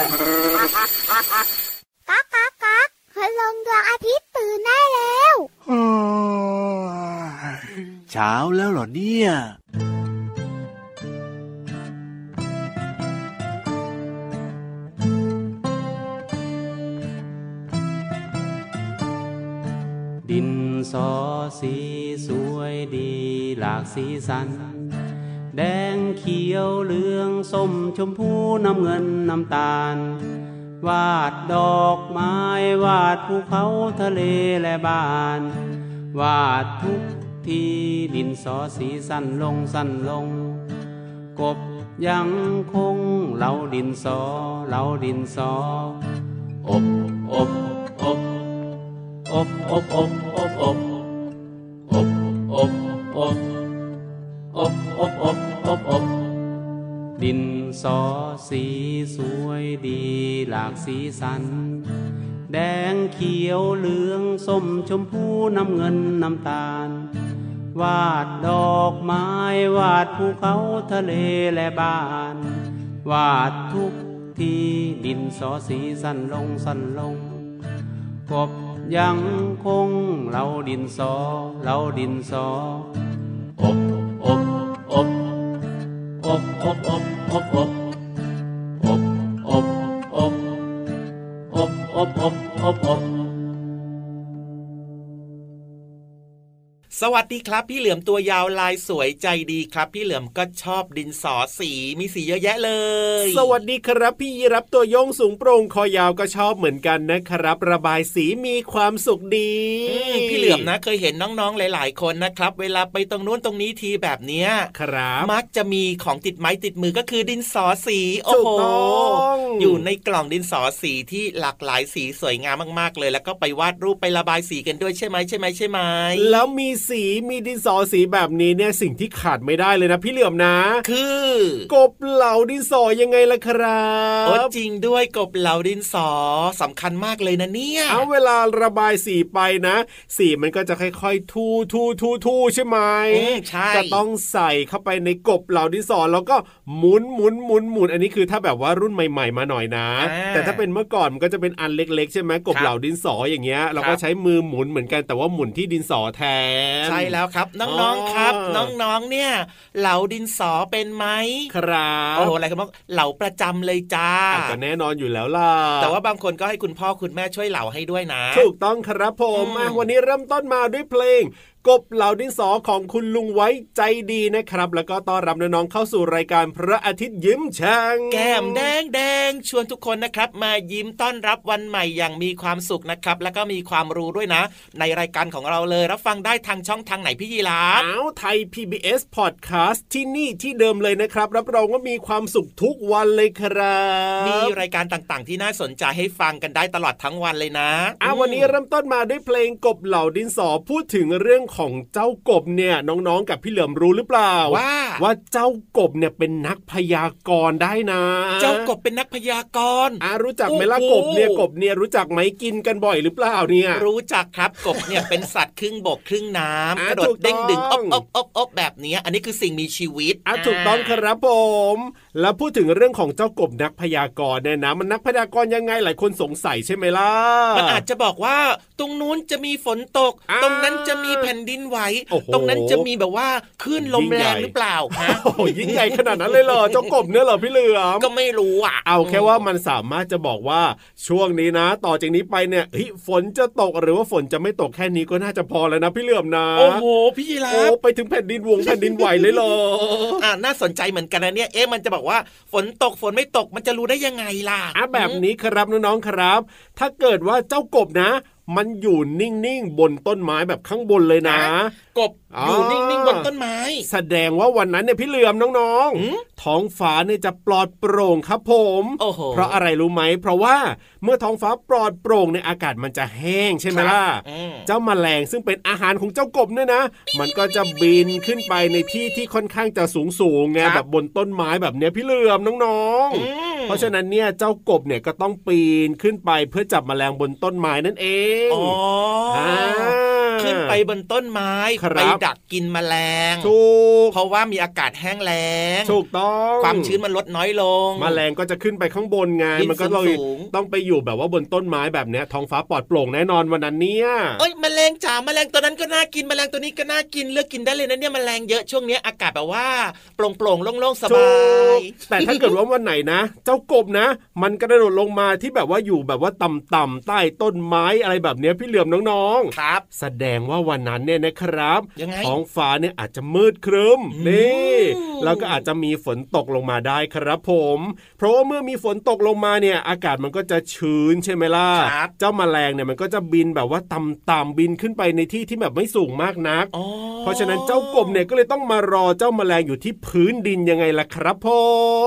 ก๊ากก๊ากก๊ากคืลงดวงอาทิตย์ตื่นได้แล้วเช้าแล้วเหรอเนี่ยดินสอสีสวยดีหลากสีสัน แดงเขียวเหลืองส้มชมพูน้ำเงินน้ำตาล วาดดอกไม้วาดภูเขาทะเลและบ้าน วาดทุกทีดินสอสีสั้นลงสั้นลง กบยังคงเหลาดินสอเหลาดินสอ อบอบอบอบอบอบอบอบอบอบอบอบ สอสีสวยดีหลากสีสัน แดงเขียวเหลืองส้มชมพูน้ำเงินน้ำตาล วาดดอกไม้วาดภูเขาทะเลและบ้าน วาดทุกทีดินสอสีสั้นลงสั้นลงกบยังคงเหลาดินสอเหลาดินสออบอบอบอบอบอบ up, up. สวัสดีครับ พี่เหลือมตัวยาวลายสวยใจดีครับ พี่เหลือมก็ชอบดินสอสีมีสีเยอะแยะเลย สวัสดีครับพี่ยีรับตัวโยงสูงโปร่งคอยาวก็ชอบเหมือนกันนะครับ ระบายสีมีความสุขดีอืมพี่เหลือมนะเคยเห็นน้องๆหลาย ๆ คนนะครับ เวลาไปตรงนู้นตรงนี้ทีแบบเนี้ยครับมักจะมีของติดไม้ติดมือก็คือดินสอสีโอ้ถูโหกต้องอยู่ในกล่องดินสอสีที่หลากหลายสีสวยงามมาก ๆ เลย แล้วก็ไปวาดรูปไประบายสีกันด้วยใช่ไหมใช่ไหมใช่ไหมแล้วมีสีมีดินสอสีแบบนี้เนี่ยสิ่งที่ขาดไม่ได้เลยนะ พี่เหลือมนะ คือ กบเหลาดินสอยังไงล่ะครัโอ้บจริงด้วยกบเหลาดินสอสำคัญมากเลยนะเนี่ยเอาเวลาระบายสีไปนะ สีมันก็จะค่อยๆ ทูทูทูทูใช่ไหมอืมใช่จะต้องใส่เข้าไปในกบเหล่าดินสอแล้วก็หมุนหมุนหมุนหมุนอันนี้คือถ้าแบบว่ารุ่นใหม่ ๆ มาหน่อยนะอ่าแต่ถ้าเป็นเมื่อก่อนมันก็จะเป็นอันเล็ก ๆ ใช่ไหมกบครับเหล่าดินสออย่างเงี้ยเราคก็รับใช้มือหมุนเหมือนกันแต่ว่าหมุนที่ดินสอแทนใช่แล้วครับ น้องๆครับอ๋อน้องๆเนี่ย เหลาดินสอเป็นไหมครับโอ้โหอะไรกันบ้างเหลาประจำเลยจ้าอะก็แน่นอนอยู่แล้วล่ะแต่ว่าบางคนก็ให้คุณพ่อคุณแม่ช่วยเหลาให้ด้วยนะ ถูกต้องครับผมอืมอะวันนี้เริ่มต้นมาด้วยเพลง กบเหล่าดินสอของคุณลุงไว้ใจดีนะครับ แล้วก็ต้อนรับน้องๆเข้าสู่รายการพระอาทิตย์ยิ้มช่างแก้มแดงแดงชวนทุกคนนะครับ มายิ้มต้อนรับวันใหม่อย่างมีความสุขนะครับ แล้วก็มีความรู้ด้วยนะ ในรายการของเราเลยรับฟังได้ทางช่องทางไหนพี่ยีราฟอ้าวไทย PBS Podcast ที่นี่ที่เดิมเลยนะครับ รับรองว่ามีความสุขทุกวันเลยครับมีรายการต่างๆ ที่น่าสนใจให้ฟังกันได้ตลอดทั้งวันเลยนะอะวันนี้เริ่มต้นมาด้วยเพลงกบเหล่าดินสอพูดถึงเรื่องของเจ้ากบเนี่ยน้องๆ กับพี่เหลิมรู้หรือเปล่า ว่าว่าเจ้ากบเนี่ยเป็นนักพยากรณ์ได้นะ เจ้ากบเป็นนักพยากรณ์อะรู้จักไหมล่ะโอ้กโหบเนี่ยกบเนี่ยรู้จักไหมกินกันบ่อยหรือเปล่าเนี่ย รู้จักครับกบเนี่ยเป็นสัตว์ครึ่งบกครึ่งน้ำอะกระโดถูดกเด้งดึงต้อองบอบอบอบแบบเนี้ยอันนี้คือสิ่งมีชีวิตอะถูกต้องครับผมแล้วพูดถึงเรื่องของเจ้ากบนักพยากรณ์เนี่ยนะมันนักพยากรณ์ยังไงหลายคนสงสัยใช่ไหมล่ะมันอาจจะบอกว่า ตรงนู้นจะมีฝนตกอ่าตรงนั้นจะมีแผ่นดินไหวโอ้โหตรงนั้นจะมีแบบว่าคลื่นลมยิ่งแรใหญ่งหรือเปล่าฮะโอ้โหยิ่งใหญ่ขนาดนั้นเลยเหรอเจ้ากบเนี่ยเหรอพี่เหลือมก็ไม่รู้อะ เอาแค่ว่ามันสามารถจะบอกว่าช่วงนี้นะ ต่อจากนี้ไปเนี่ยเฮ้ยฝนจะตกหรือว่าฝนจะไม่ตกแค่นี้ก็น่าจะพอแล้วนะพี่เหลือมนะโอ้โหพี่ยีราโอ้ฟไปถึงแผ่นดินวงแผ่นดินไหวเลยเหรออ่าน่าสนใจเหมือนกันนะเนี่ยเอ๊ะมันจะบอกว่าฝนตกฝนไม่ตกมันจะรู้ได้ยังไงล่ะอะแบบนี้ครับน้องๆครับ ถ้าเกิดว่าเจ้ากบนะ มันอยู่นิ่งๆบนต้นไม้แบบข้างบนเลยนะ กบอยู่นิ่งๆบนต้นไม้ แสดงว่าวันนั้นเนี่ยพี่เหลือมน้องหืมๆท้องฟ้าเนี่ยจะปลอดโปร่งครับผมโอ้โหเพราะอะไรรู้ไหม เพราะว่าเมื่อท้องฟ้าปลอดโปร่งในยอากาศมันจะแห้งใช่ไหมล่ะอืมเจ้าแมลงซึ่งเป็นอาหารของเจ้ากบเนี่ยนะ มันก็จะบินขึ้นไปในที่ที่ค่อนข้างจะสูงสูงๆไงครับแบบบนต้นไม้แบบเนี้ยพี่เหลือมน้องอืมๆเพราะฉะนั้นเนี่ยเจ้ากบเนี่ยก็ต้องปีนขึ้นไปเพื่อจับแมลงบนต้นไม้นั่นเองอ๋อออ่าขึ้นไปบนต้นไม้ครับไปดักกินแมลงถูกเพราะว่ามีอากาศแห้งแล้งถูกต้อง ความชื้นมันลดน้อยลง แมลงก็จะขึ้นไปข้างบนไงบินมันก็เลยสูงๆต้องไปอยู่แบบว่าบนต้นไม้แบบเนี้ยท้องฟ้าปลอดโปร่งแน่นอนวันนั้นเนี่ยเอ้ยแมลงจ๋าแมลงตัวนั้นก็น่ากินแมลงตัวนี้ก็น่ากินเลือกกินได้เลยนะเนี่ยแมลงเยอะช่วงเนี้ยอากาศแบบว่าโปร่งโปร่งๆโล่งๆสถูบายกแต่ถ้าเกิดว่าวันไหนนะ เจ้ากบนะ มันกระโดดลงมาที่แบบว่าอยู่แบบว่าต่ำๆใต้ต้นไม้อะไรแบบเนี้ยพี่เหลือมน้องครับๆแสดงว่าวันนั้นเนี่ยนะครับยังไงท้องฟ้าเนี่ยอาจจะมืดครึ้มอืมนี่แล้วก็อาจจะมีฝนตกลงมาได้ครับผม เพราะว่าเมื่อมีฝนตกลงมาเนี่ย อากาศมันก็จะชื้นใช่ไหมล่ะครับเจ้าแมลงเนี่ยมันก็จะบินแบบว่าต่ำๆบินขึ้นไปในที่ที่แบบไม่สูงมากนักอ๋อเพราะฉะนั้นเจ้ากบเนี่ยก็เลยต้องมารอเจ้าแมลงอยู่ที่พื้นดินยังไงล่ะครับผ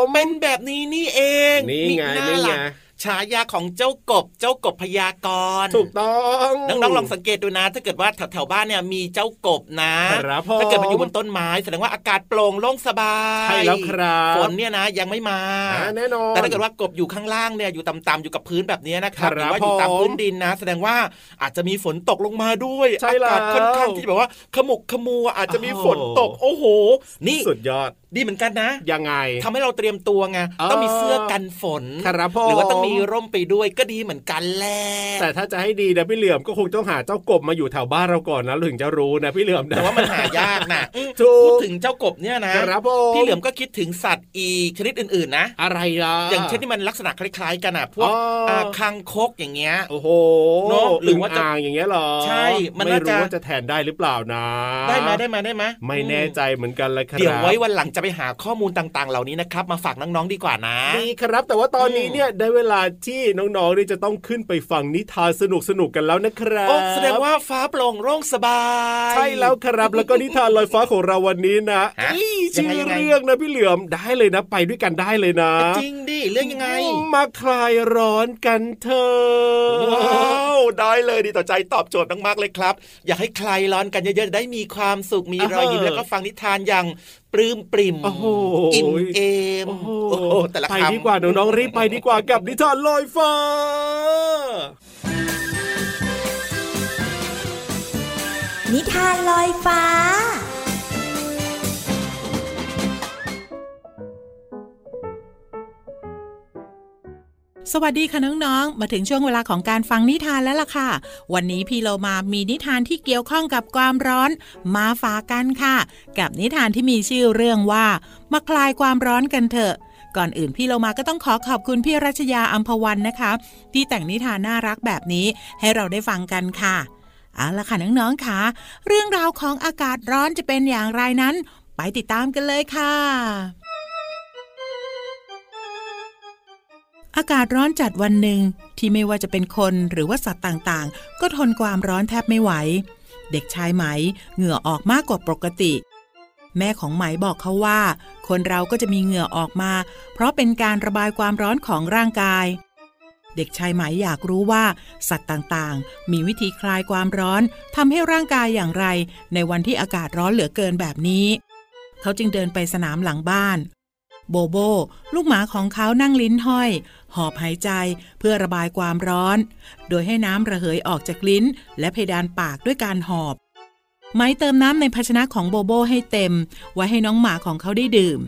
มเป็นแบบนี้นี่เองนี่ไงมินี่น่าไงล่ะ ฉายาของเจ้ากบเจ้ากบพยากรณ์ถูกต้องน้องๆลองสังเกตดูนะ ถ้าเกิดว่าแถวๆบ้านเนี่ยมีเจ้ากบนะครับผมถ้าเกิดมันอยู่บนต้นไม้แสดงว่าอากาศโปร่งโล่งสบายใช่แล้วครับฝนเนี่ยนะยังไม่มาอ่าแน่นอนแต่ถ้าเกิดว่ากบอยู่ข้างล่างเนี่ยอยู่ต่ำๆอยู่กับพื้นแบบนี้นะครับครับหรือว่าอยู่ตามผมพื้นดินนะ แสดงว่าอาจจะมีฝนตกลงมาด้วยใช่อากาศแล้วค่อนข้างที่แบบว่าขมุกขมัวอาจจะมีฝนตกโอ้โห นี่สุดยอด ดีเหมือนกันนะ ยังไงทำให้เราเตรียมตัวไงอ๋อต้องมีเสื้อกันฝนครับผมหรือว่าต้องมีร่มไปด้วยก็ดีเหมือนกันแหละแต่ถ้าจะให้ดีนะพี่เหลือมก็คงต้องหาเจ้ากบมาอยู่แถวบ้านเราก่อนนะเราถึงจะรู้นะพี่เหลือมนะแต่ว่ามันหายากนะอืมถูกพูดถึงเจ้ากบเนี่ยนะครับผมพี่เหลือมก็คิดถึงสัตว์อีกชนิดอื่นๆนะ อะไรล่ะอย่างเช่นที่มันลักษณะคล้ายๆ กันอะพวกอ๋ออ่าคางคกอย่างเงี้ยโอ้โหเนอะหรือว่าจะงอ่างอย่างเงี้ยเหรอใช่มันไม่น่าจะรู้ว่าจะแทนได้หรือเปล่านะ ได้ไหมได้ไหมได้ไหมไม่แน่ใจเหมือนกันเลยครับเดี๋ยวไว้วันหลังจะไปหาข้อมูลต่างๆ เหล่านี้นะครับมาฝากน้องๆดีกว่านะดีครับ แต่ว่าตอนนี้เนี่ยได้เวลาที่น้องๆนี่จะต้องขึ้นไปฟังนิทานสนุกๆกันแล้วนะครับโอ้แสดงว่าฟ้าโปร่งโล่งสบาย ใช่แล้วครับ แล้วก็นิทานลอยฟ้าของเราวันนี้นะฮะเอ้ยยังชื่ไงอยังไงเรื่องนะพี่เหลือมได้เลยนะไปด้วยกันได้เลยนะ จริงดิเรื่องยังไง มาคลายร้อนกันเถอะว้าวได้เลยดีต่อใจตอบโจทย์มากๆเลยครับ อยากให้ใครร้อนกันเยอะๆได้มีความสุขมีรอยยิ้มแล้วก็ฟังนิทานอย่าง ปลื้มปริ่มโอ้โหอิ่มเอมโอ้โหโอ้โหแต่ละไปคำดีกว่าน้องๆรีบไปดีกว่ากับนิทานลอยฟ้านิทานลอยฟ้า สวัสดีค่ะน้องๆ มาถึงช่วงเวลาของการฟังนิทานแล้วล่ะค่ะ วันนี้พี่เรามามีนิทานที่เกี่ยวข้องกับความร้อนมาฝากกันค่ะ กับนิทานที่มีชื่อเรื่องว่า มาคลายความร้อนกันเถอะ ก่อนอื่นพี่เรามาก็ต้องขอขอบคุณพี่รัชยาอัมพวันนะคะ ที่แต่งนิทานน่ารักแบบนี้ให้เราได้ฟังกันค่ะเอาละค่ะน้องๆค่ะ เรื่องราวของอากาศร้อนจะเป็นอย่างไรนั้น ไปติดตามกันเลยค่ะ อากาศร้อนจัดวันหนึ่งที่ไม่ว่าจะเป็นคนหรือว่าสัตว์ต่างๆ ก็ทนความร้อนแทบไม่ไหว เด็กชายไหมเหงื่อออกมากกว่าปกติ แม่ของไหมบอกเขาว่า คนเราก็จะมีเหงื่อออกมา เพราะเป็นการระบายความร้อนของร่างกาย เด็กชายไหมอยากรู้ว่า สัตว์ต่างๆ มีวิธีคลายความร้อนทำให้ร่างกายอย่างไร ในวันที่อากาศร้อนเหลือเกินแบบนี้ เขาจึงเดินไปสนามหลังบ้าน โบโบ ลูกหมาของเขานั่งลิ้นห้อย หอบหายใจเพื่อระบายความร้อน โดยให้น้ำระเหยออกจากลิ้น และเพดานปากด้วยการหอบ ไม้เติมน้ำในภาชนะของโบโบให้เต็ม ไว้ให้น้องหมาของเขาได้ดื่ม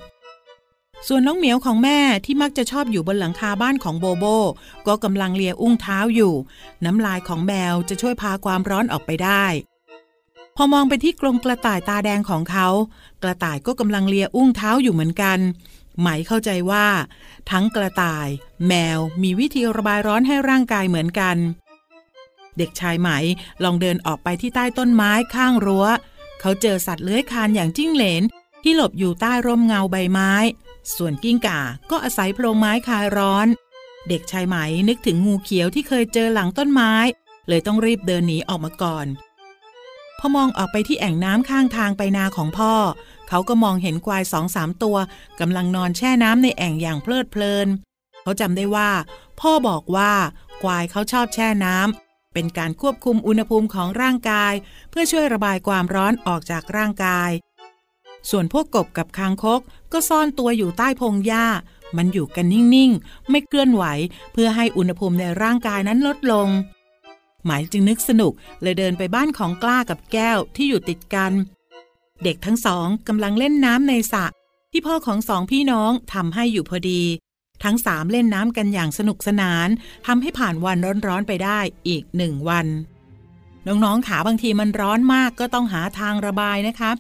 ส่วนน้องเหมียวของแม่ที่มักจะชอบอยู่บนหลังคาบ้านของโบโบ ก็กำลังเลียอุ้งเท้าอยู่ น้ำลายของแมวจะช่วยพาความร้อนออกไปได้พอมองไปที่กรงกระต่ายตาแดงของเขา กระต่ายก็กำลังเลียอุ้งเท้าอยู่เหมือนกัน ไหมเข้าใจว่า ทั้งกระต่าย แมวมีวิธีระบายร้อนให้ร่างกายเหมือนกัน เด็กชายไหมลองเดินออกไปที่ใต้ต้นไม้ข้างรั้ว เขาเจอสัตว์เลื้อยคลานอย่างจิ้งเหลน ที่หลบอยู่ใต้ร่มเงาใบไม้ ส่วนกิ้งก่าก็อาศัยโพรงไม้คลายร้อน เด็กชายไหมนึกถึงงูเขียวที่เคยเจอหลังต้นไม้ เลยต้องรีบเดินหนีออกมาก่อนพอมองออกไปที่แอ่งน้ำข้างทางไปนาของพ่อ เขาก็มองเห็นควายสองสามตัวกำลังนอนแช่น้ำในแอ่งอย่างเพลิดเพลิน เขาจำได้ว่า พ่อบอกว่าควายเขาชอบแช่น้ำเป็นการควบคุมอุณหภูมิของร่างกาย เพื่อช่วยระบายความร้อนออกจากร่างกาย ส่วนพวกกบกับคางคกก็ซ่อนตัวอยู่ใต้พงหญ้า มันอยู่กันนิ่งๆ ไม่เคลื่อนไหว เพื่อให้อุณหภูมิในร่างกายนั้นลดลงหมายจึงนึกสนุกเลยเดินไปบ้านของกล้ากับแก้วที่อยู่ติดกัน เด็กทั้งสองกำลังเล่นน้ำในสระที่พ่อของสองพี่น้องทำให้อยู่พอดี ทั้งสามเล่นน้ำกันอย่างสนุกสนานทำให้ผ่านวันร้อนๆไปได้อีกหนึ่งวัน น้องๆขาบางทีมันร้อนมากก็ต้องหาทางระบายนะคะ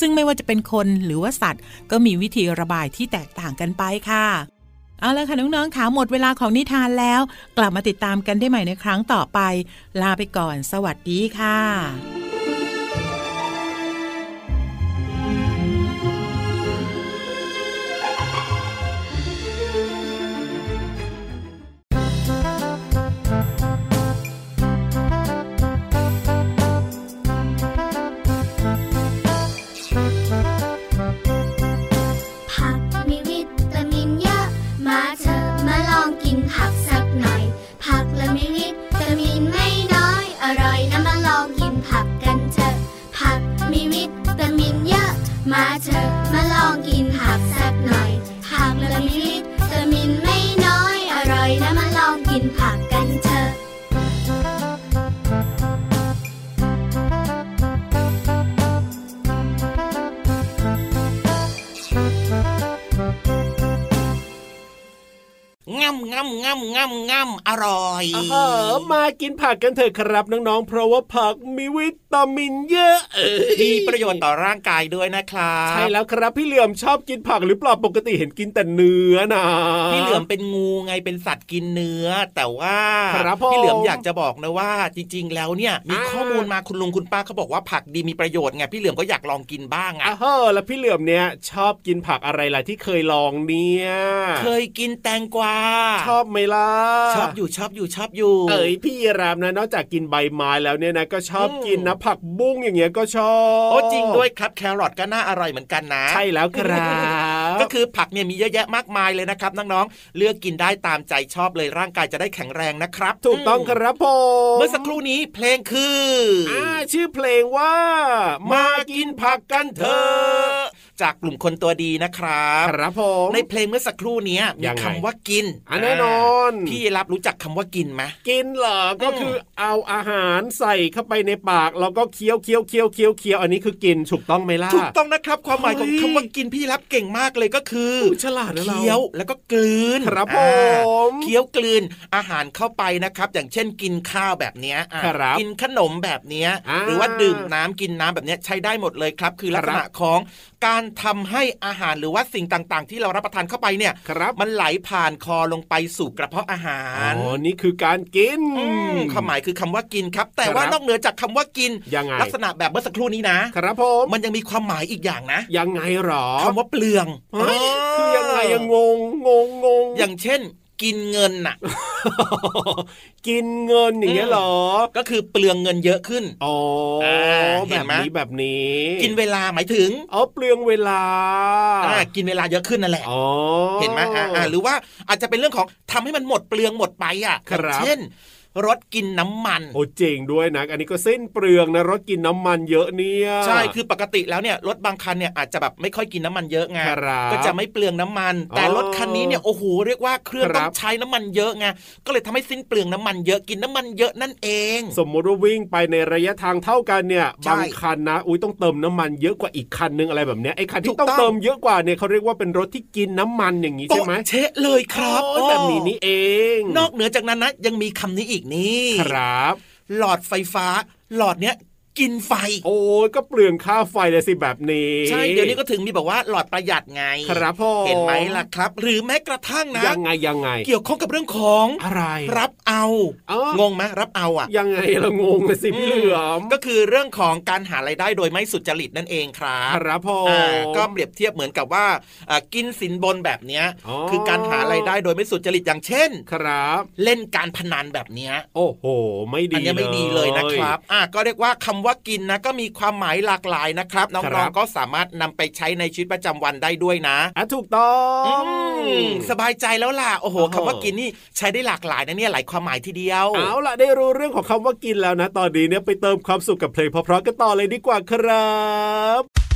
ซึ่งไม่ว่าจะเป็นคนหรือว่าสัตว์ ก็มีวิธีระบายที่แตกต่างกันไปค่ะเอาละค่ะน้องๆขาหมดเวลาของนิทานแล้ว กลับมาติดตามกันได้ใหม่ในครั้งต่อไป ลาไปก่อน สวัสดีค่ะ ง่ำง่ำง่ำง่ำง่ำอร่อยเออมากินผักกันเถอะครับน้องๆเพราะว่าผักมีวิตามินเยอะเออมีประโยชน์ต่อร่างกายด้วยนะครับใช่แล้วครับพี่เหลือมชอบกินผักหรือเปล่าปกติเห็นกินแต่เนื้อนะพี่เหลือมเป็นงูไงเป็นสัตว์กินเนื้อ แต่ว่าครับผมพี่เหลือมอยากจะบอกนะว่าจริง ๆ แล้วเนี่ยมีอ่าข้อมูลมาคุณลุงคุณป้าเขาบอกว่าผักดีมีประโยชน์ไงพี่เหลือมก็อยากลองกินบ้างอะอะเฮ้อแล้วพี่เหลือมเนี่ยชอบกินผักอะไรล่ะที่เคยลองเนี่ยเคยกินแตงกวาชอบไหมล่ะชอบอยู่ชอบอยู่ชอบอยู่ เอ๋ยพี่รามนะนอกจากกินใบไม้แล้วเนี่ยนะก็ชอบอืมกินนะผักบุ้งอย่างเงี้ยก็ชอบโอ้จริงด้วยครับแครอทก็น่าอร่อยเหมือนกันนะใช่แล้วครับก็คือผักเนี่ยมีเยอะแยะมากมายเลยนะครับน้องๆเลือกกินได้ตามใจชอบเลยร่างกายจะได้แข็งแรงนะครับ ถูกต้องครับผมเมื่อสักครู่นี้เพลงคืออ่าชื่อเพลงว่า มากินผักกันเถอะ จากกลุ่มคนตัวดีนะครับครับผมในเพลงเมื่อสักครู่เนี้ยมียังไงคำว่ากินอะแน่นอน พี่รับรู้จักคำว่ากินไหมกินเหรอก็อืมคือเอาอาหารใส่เข้าไปในปากแล้วก็เคี้ยวเคี้ยวเคี้ยวเคี้ยวเคี้ยวอันนี้คือกินถูกต้องไหมล่ะถูกต้องนะครับ ความหมายของเฮ้ยคำว่ากินพี่รับเก่งมากเลยก็คืออู้ฉลาดนะเราเคี้ยวแล้วก็กลืนครับอ่าผมเคี้ยวกลืนอาหารเข้าไปนะครับ อย่างเช่นกินข้าวแบบเนี้ยอะครับกินขนมแบบเนี้ยอ่าหรือว่าดื่มน้ำกินน้ำแบบเนี้ยใช้ได้หมดเลยครับ คือลักษณะของการทำให้อาหารหรือว่าสิ่งต่างๆ ที่เรารับประทานเข้าไปเนี่ยครับมันไหลผ่านคอลงไปสู่กระเพาะอาหารอ๋อนี่คือการกินมความหมายคือคำว่ากินครับ แต่ครับว่านอกเหนือจากคำว่ากินยังไงลักษณะแบบเมื่อสักครู่นี้นะ ครับผมมันยังมีความหมายอีกอย่างนะ ยังไงหรอคำว่าเปลืองเฮ้ยคือยังไงยังงงงงงงอย่างเช่น กินเงินน่ะ กินเงินอย่างเงี้ยเหรอ ก็คือเปลืองเงินเยอะขึ้น อ๋ออ่าเห็แบนบไหมนี้แบบนี้ กินเวลาหมายถึง อ๋อ เปลืองเวลา อ่า กินเวลาเยอะขึ้นนั่นแหละอ๋อเห็นไหมอ่าอ่าหรือว่าอาจจะเป็นเรื่องของทำให้มันหมดเปลืองหมดไปอะครับอย่างเช่น รถกินน้ำมันโอ้เจ๋งด้วยนะอันนี้ก็เส้นเปลืองนะรถกินน้ำมันเยอะเนี่ยใช่คือปกติแล้วเนี่ยรถบางคันเนี่ยอาจจะแบบไม่ค่อยกินน้ำมันเยอะไงครับก็จะไม่เปลืองน้ำมัน แต่อ๋อรถคันนี้เนี่ยโอ้โหเรียกว่าเครื่องครับต้องใช้น้ำมันเยอะไงก็เลยทำให้สิ้นเปลืองน้ำมันเยอะกินน้ำมันเยอะนั่นเอง สมมุติว่าวิ่งไปในระยะทางเท่ากันเนี่ยใช่บางคันนะอุ้ยต้องเติมน้ำมันเยอะกว่าอีกคันนึงอะไรแบบเนี้ยไอ้คันถูที่กต้องต้องเติมเยอะกว่าเนี่ยเขาเรียกว่าเป็นรถที่กินน้ำมันอย่างนี้ใช่ไหมโป๊ะเชะเลยครับโอ้ยแบบนี้นี่เอง นอกเหนือจากนั้นนะยังมีคำนี้อีกนี่ ครับ หลอดไฟฟ้า หลอดเนี้ย กินไฟ โอ้ยก็เปลืองค่าไฟเลยสิแบบนี้ใช่เดี๋ยวนี้ก็ถึงมีบอกว่าหลอดประหยัดไงครับพ่อเห็นไหมล่ะครับ หรือแม้กระทั่งนะยังไงยังไง เกี่ยวข้องกับเรื่องของอะไร รับเอาอ๋องงไหมรับเอาอะ ยังไงเรางงเลยสิพี่เหลือมก็คือเรื่องของการหารายได้โดยไม่สุจริตนั่นเองครับครับพ่ออ่าก็เปรียบเทียบเหมือนกับว่าอ่ากินสินบนแบบเนี้ยอ๋อคือการหารายได้โดยไม่สุจริตอย่างเช่น ครับ เล่นการพนันแบบเนี้ยโอ้โห ไม่ดีอันเนี้ยไม่ดีเลยนะครับ อะก็เรียกว่าคำว่ากินนะก็มีความหมายหลากหลายนะครับน้ครัองบๆก็สามารถนำไปใช้ในชีวิตประจำวันได้ด้วยนะอะถูกต้องอืมสบายใจแล้วล่ะโอ้โหโอ้โหคำว่ากินนี่ใช้ได้หลากหลายนะเนี่ยหลายความหมายทีเดียวเอาล่ะได้รู้เรื่องของคำว่ากินแล้วนะ ตอนนี้เนี่ยไปเติมความสุขกับเพลงเพราะๆกันต่อเลยดีกว่าครับ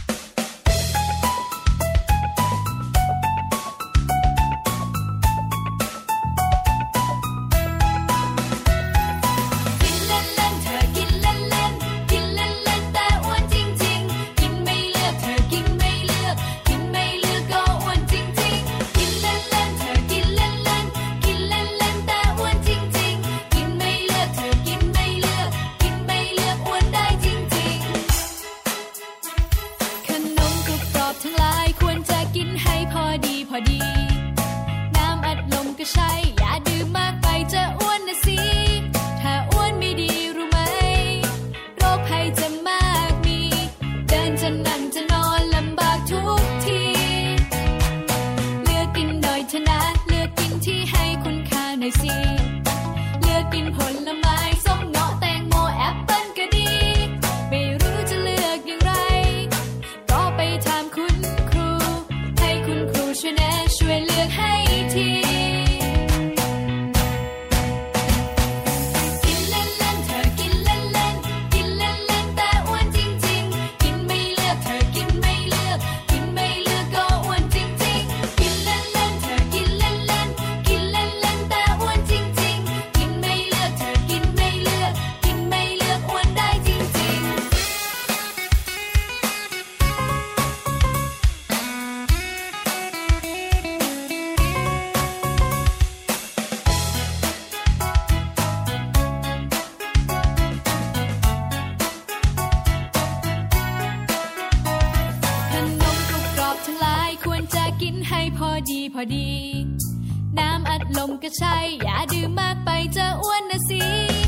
ดีพอดี น้ำอัดลมก็ใช่ อย่าดื่มมากไปจะอ้วนนะสิ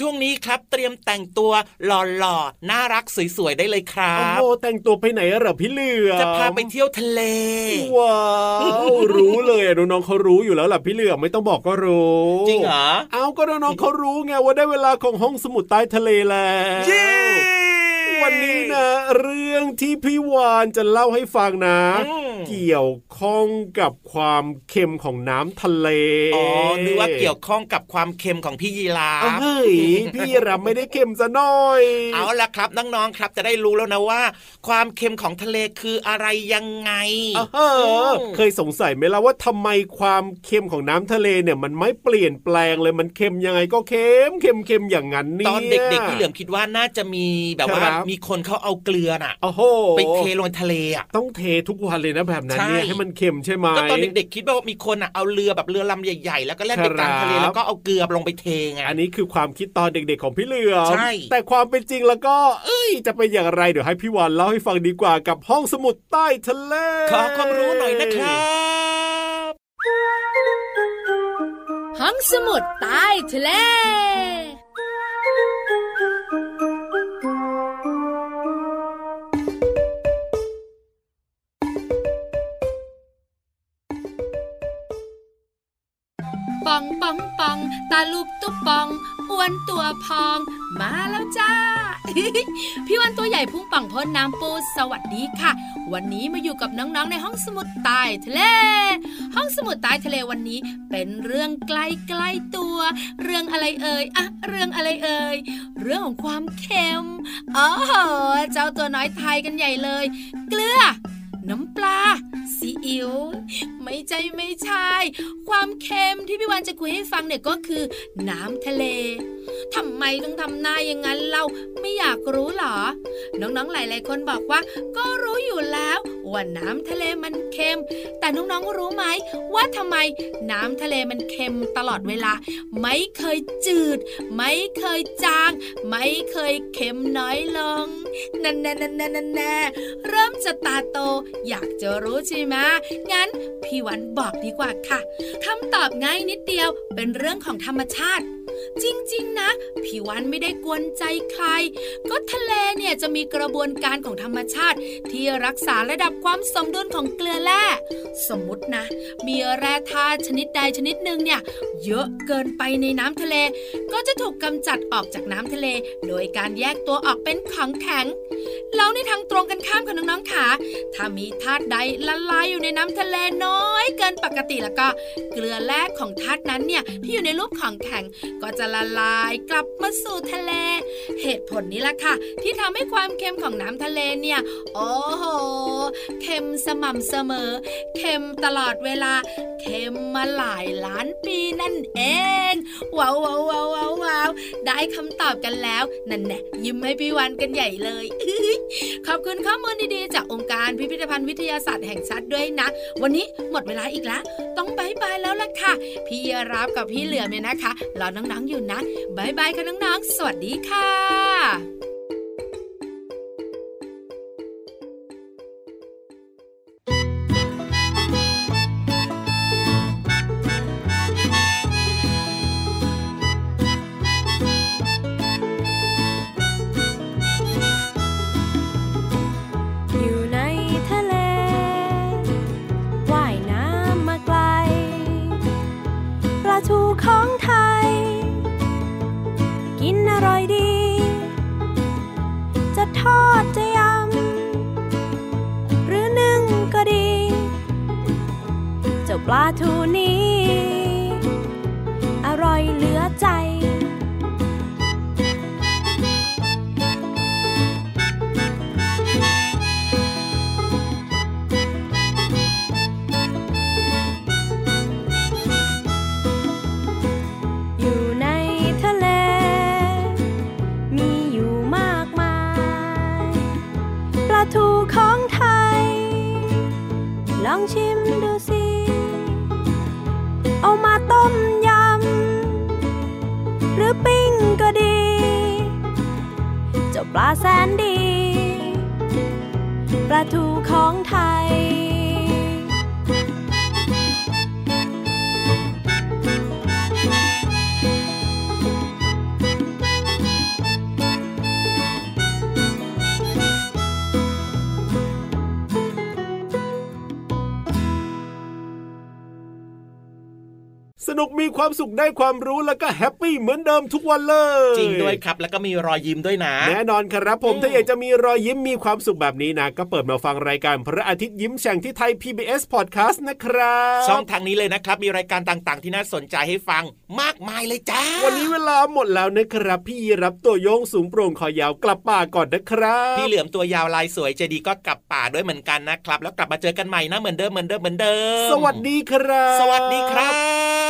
ช่วงนี้ครับ เตรียมแต่งตัวหล่อๆน่ารักสวยๆได้เลยครัโอ้บโหแต่งตัวไปไหนอะเหรอพี่เหลือมจะพาไปเที่ยวทะเล ว้าวรู้เลยอะน้องๆเขารู้อยู่แล้วล่ะพี่เหลือมไม่ต้องบอกก็รู้ จริงเหรอ เอาก็น้องๆเขารู้ไงว่าได้เวลาของห้องสมุดใต้ทะเลแล้วเย้ วันนี้นะ เรื่องที่พี่วานจะเล่าให้ฟังนะอืมเกี่ยวข้องกับความเค็มของน้ำทะเลอ๋อนึกว่าเกี่ยวข้องกับความเค็มของพี่ยีราฟเฮ้ยพี่รับไม่ได้เค็มซะหน่อย เอาละครับน้องๆครับจะได้รู้แล้วนะว่า ความเค็มของทะเลคืออะไรยังไงอ่าฮะเคยสงสัยไหมล่ะว่าทำไมความเค็มของน้ำทะเลเนี่ย มันไม่เปลี่ยนแปลงเลยมันเค็มยังไงก็เค็มเค็มเค็มอย่างนั้นเนี่ยตอนเด็กๆพี่เหลือมคิดว่าน่าจะมีแบบว่าครับมีคนเขาเอาเกลือน่ะโอ้โหไปเทลงในทะเลอะต้องเททุกวันเลยนะแบบนั้นเนี่ยใช่ให้มันเค็มใช่ไหมก็ตอนเด็กๆคิดว่ามีคนอะเอาเรือแบบเรือลำใหญ่ ๆ แล้วก็แล่นไปกลางทะเลครับแล้วก็เอาเกลือลงไปเทไงอันนี้คือความคิดตอนเด็กๆของพี่เหลือมใช่แต่ความเป็นจริงแล้วก็ เอ้ย จะเป็นอย่างไรเดี๋ยวให้พี่วานเล่าให้ฟังดีกว่ากับห้องสมุดใต้ทะเลขอความรู้หน่อยนะครับห้องสมุดใต้ทะเล องปองปอง ตาลูบตุ๊บปองอ้วนตัวพอง มาแล้วจ้า พี่วันตัวใหญ่พุ่งปังพ้นน้ำปูสวัสดีค่ะ วันนี้มาอยู่กับน้องๆในห้องสมุดใต้ทะเล ห้องสมุดใต้ทะเลวันนี้ เป็นเรื่องใกล้ใกล้ๆตัว เรื่องอะไรเอ่ยอะเรื่องอะไรเอ่ยเรื่องของความเค็มอ๋อเจ้าตัวน้อยไทยกันใหญ่เลย เกลือ น้ำปลา อิ๋วไม่ใจไม่ใช่ ความเค็มที่พี่วันจะคุยให้ฟังเนี่ยก็คือ น้ำทะเล ทำไมต้องทำหน้าอย่างนั้นเราไม่อยากรู้หรอ น้องๆหลาย ๆ คนบอกว่า ก็รู้อยู่แล้วว่าน้ำทะเลมันเค็ม แต่น้องๆรู้ไหมว่าทำไมน้ำทะเลมันเค็มตลอดเวลา ไม่เคยจืด ไม่เคยจาง ไม่เคยเค็มน้อยลงนั่นแน่นั่นแน่นั่นแน่เริ่มจะตาโต อยากจะรู้ใช่ไหมงั้นพี่วันบอกดีกว่าค่ะคำตอบง่ายนิดเดียวเป็นเรื่องของธรรมชาติ จริงๆ นะพี่วันไม่ได้กวนใจใคร ก็ทะเลเนี่ยจะมีกระบวนการของธรรมชาติ ที่รักษาระดับความสมดุลของเกลือแร่สมมตินะ มีแร่ธาตุชนิดใดชนิดหนึ่งเนี่ยเยอะเกินไปในน้ำทะเล ก็จะถูกกำจัดออกจากน้ำทะเล โดยการแยกตัวออกเป็นของแข็งแล้วในทางตรงกันข้ามค่ะน้องๆค่ะถ้ามีธาตุใดละลายอยู่ในน้ำทะเลน้อย เกินปกติแล้วก็เกลือแร่ของธาตุนั้นเนี่ยที่อยู่ในรูปของแข็งก็จะละลายกลับมาสู่ทะเล ตุผลนี้ละค่ะ ที่ทำให้ความเค็มของน้ำทะเลเนี่ย โอ้โหเค็มสม่ำเสมอ เค็มตลอดเวลา เค็มมาหลายล้านปีนั่นเองว้าวว้าวว้าวว้าวได้คำตอบกันแล้วนั่นแน่ยิ้มให้พี่วันกันใหญ่เลยขอบคุณข้อมูลดีๆจากองค์การพิพิธภัณฑ์วิทยาศาสตร์แห่งชาติด้วยนะ วันนี้หมดเวลาอีกแล้วต้องบายบายแล้วล่ะค่ะ พี่รับกับพี่เหลือมเนี่ยนะคะรอน้องๆอยู่นะบายบายค่ะน้องๆ สวัสดีค่ะ lá! ปลาทูนี้ ปลาแสนดี ปลาทูของไทย นุกมีความสุขได้ความรู้แล้วก็แฮปปี้เหมือนเดิมทุกวันเลย จริงด้วยครับ แล้วก็มีรอยยิ้มด้วยนะ แน่นอนครับผมถ้าอยากจะมีรอยยิ้มมีความสุขแบบนี้นะ ก็เปิดมาฟังรายการพระอาทิตย์ยิ้มแฉ่งที่ไทย PBS Podcast นะครับช่องทางนี้เลยนะครับ มีรายการต่างๆ ที่น่าสนใจให้ฟังมากมายเลยจ้า วันนี้เวลาหมดแล้วนะครับ พี่รับตัวโยงสูงโปร่งคอยาวกลับป่าก่อนนะครับพี่เหลือมตัวยาวลายสวยใจดีก็กลับป่าด้วยเหมือนกันนะครับ แล้วกลับมาเจอกันใหม่นะเหมือนเดิมเหมือนเดิมเหมือนเดิม สวัสดีครับ สวัสดีครับ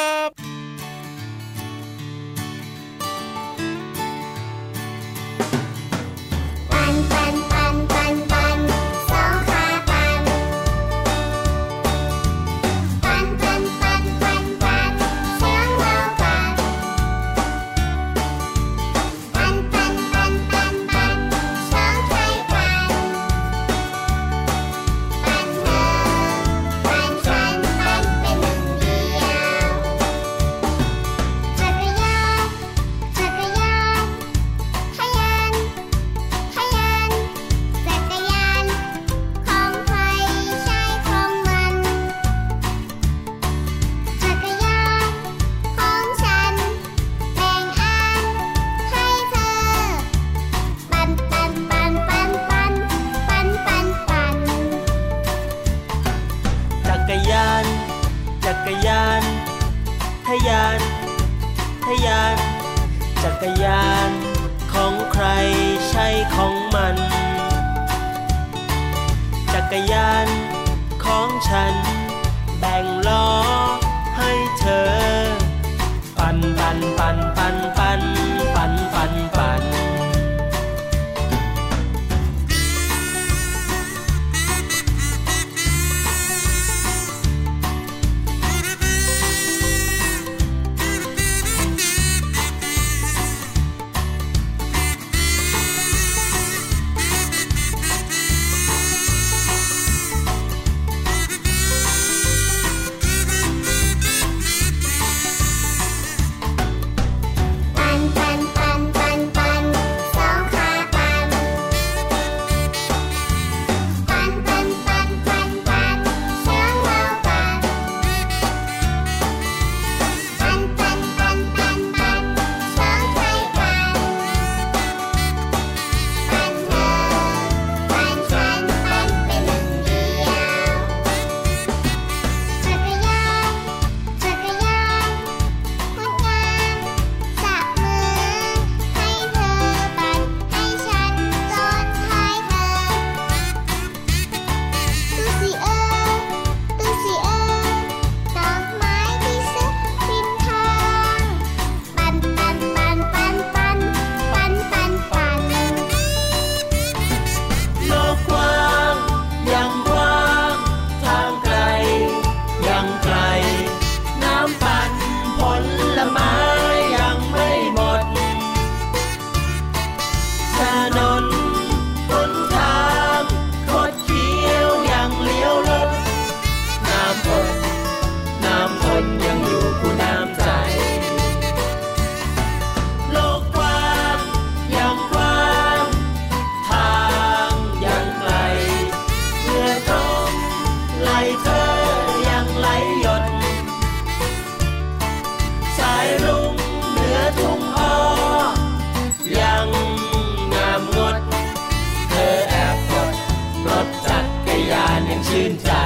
in time.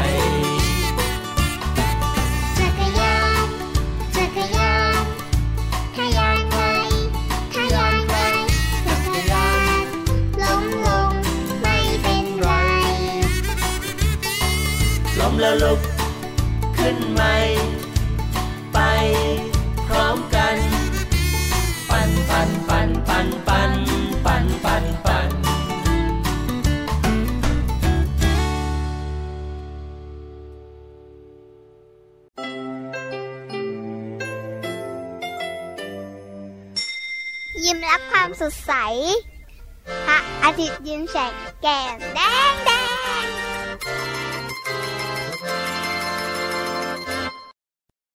สดใส พระอาทิตย์ยิ้มแฉกแก้มแดงแดง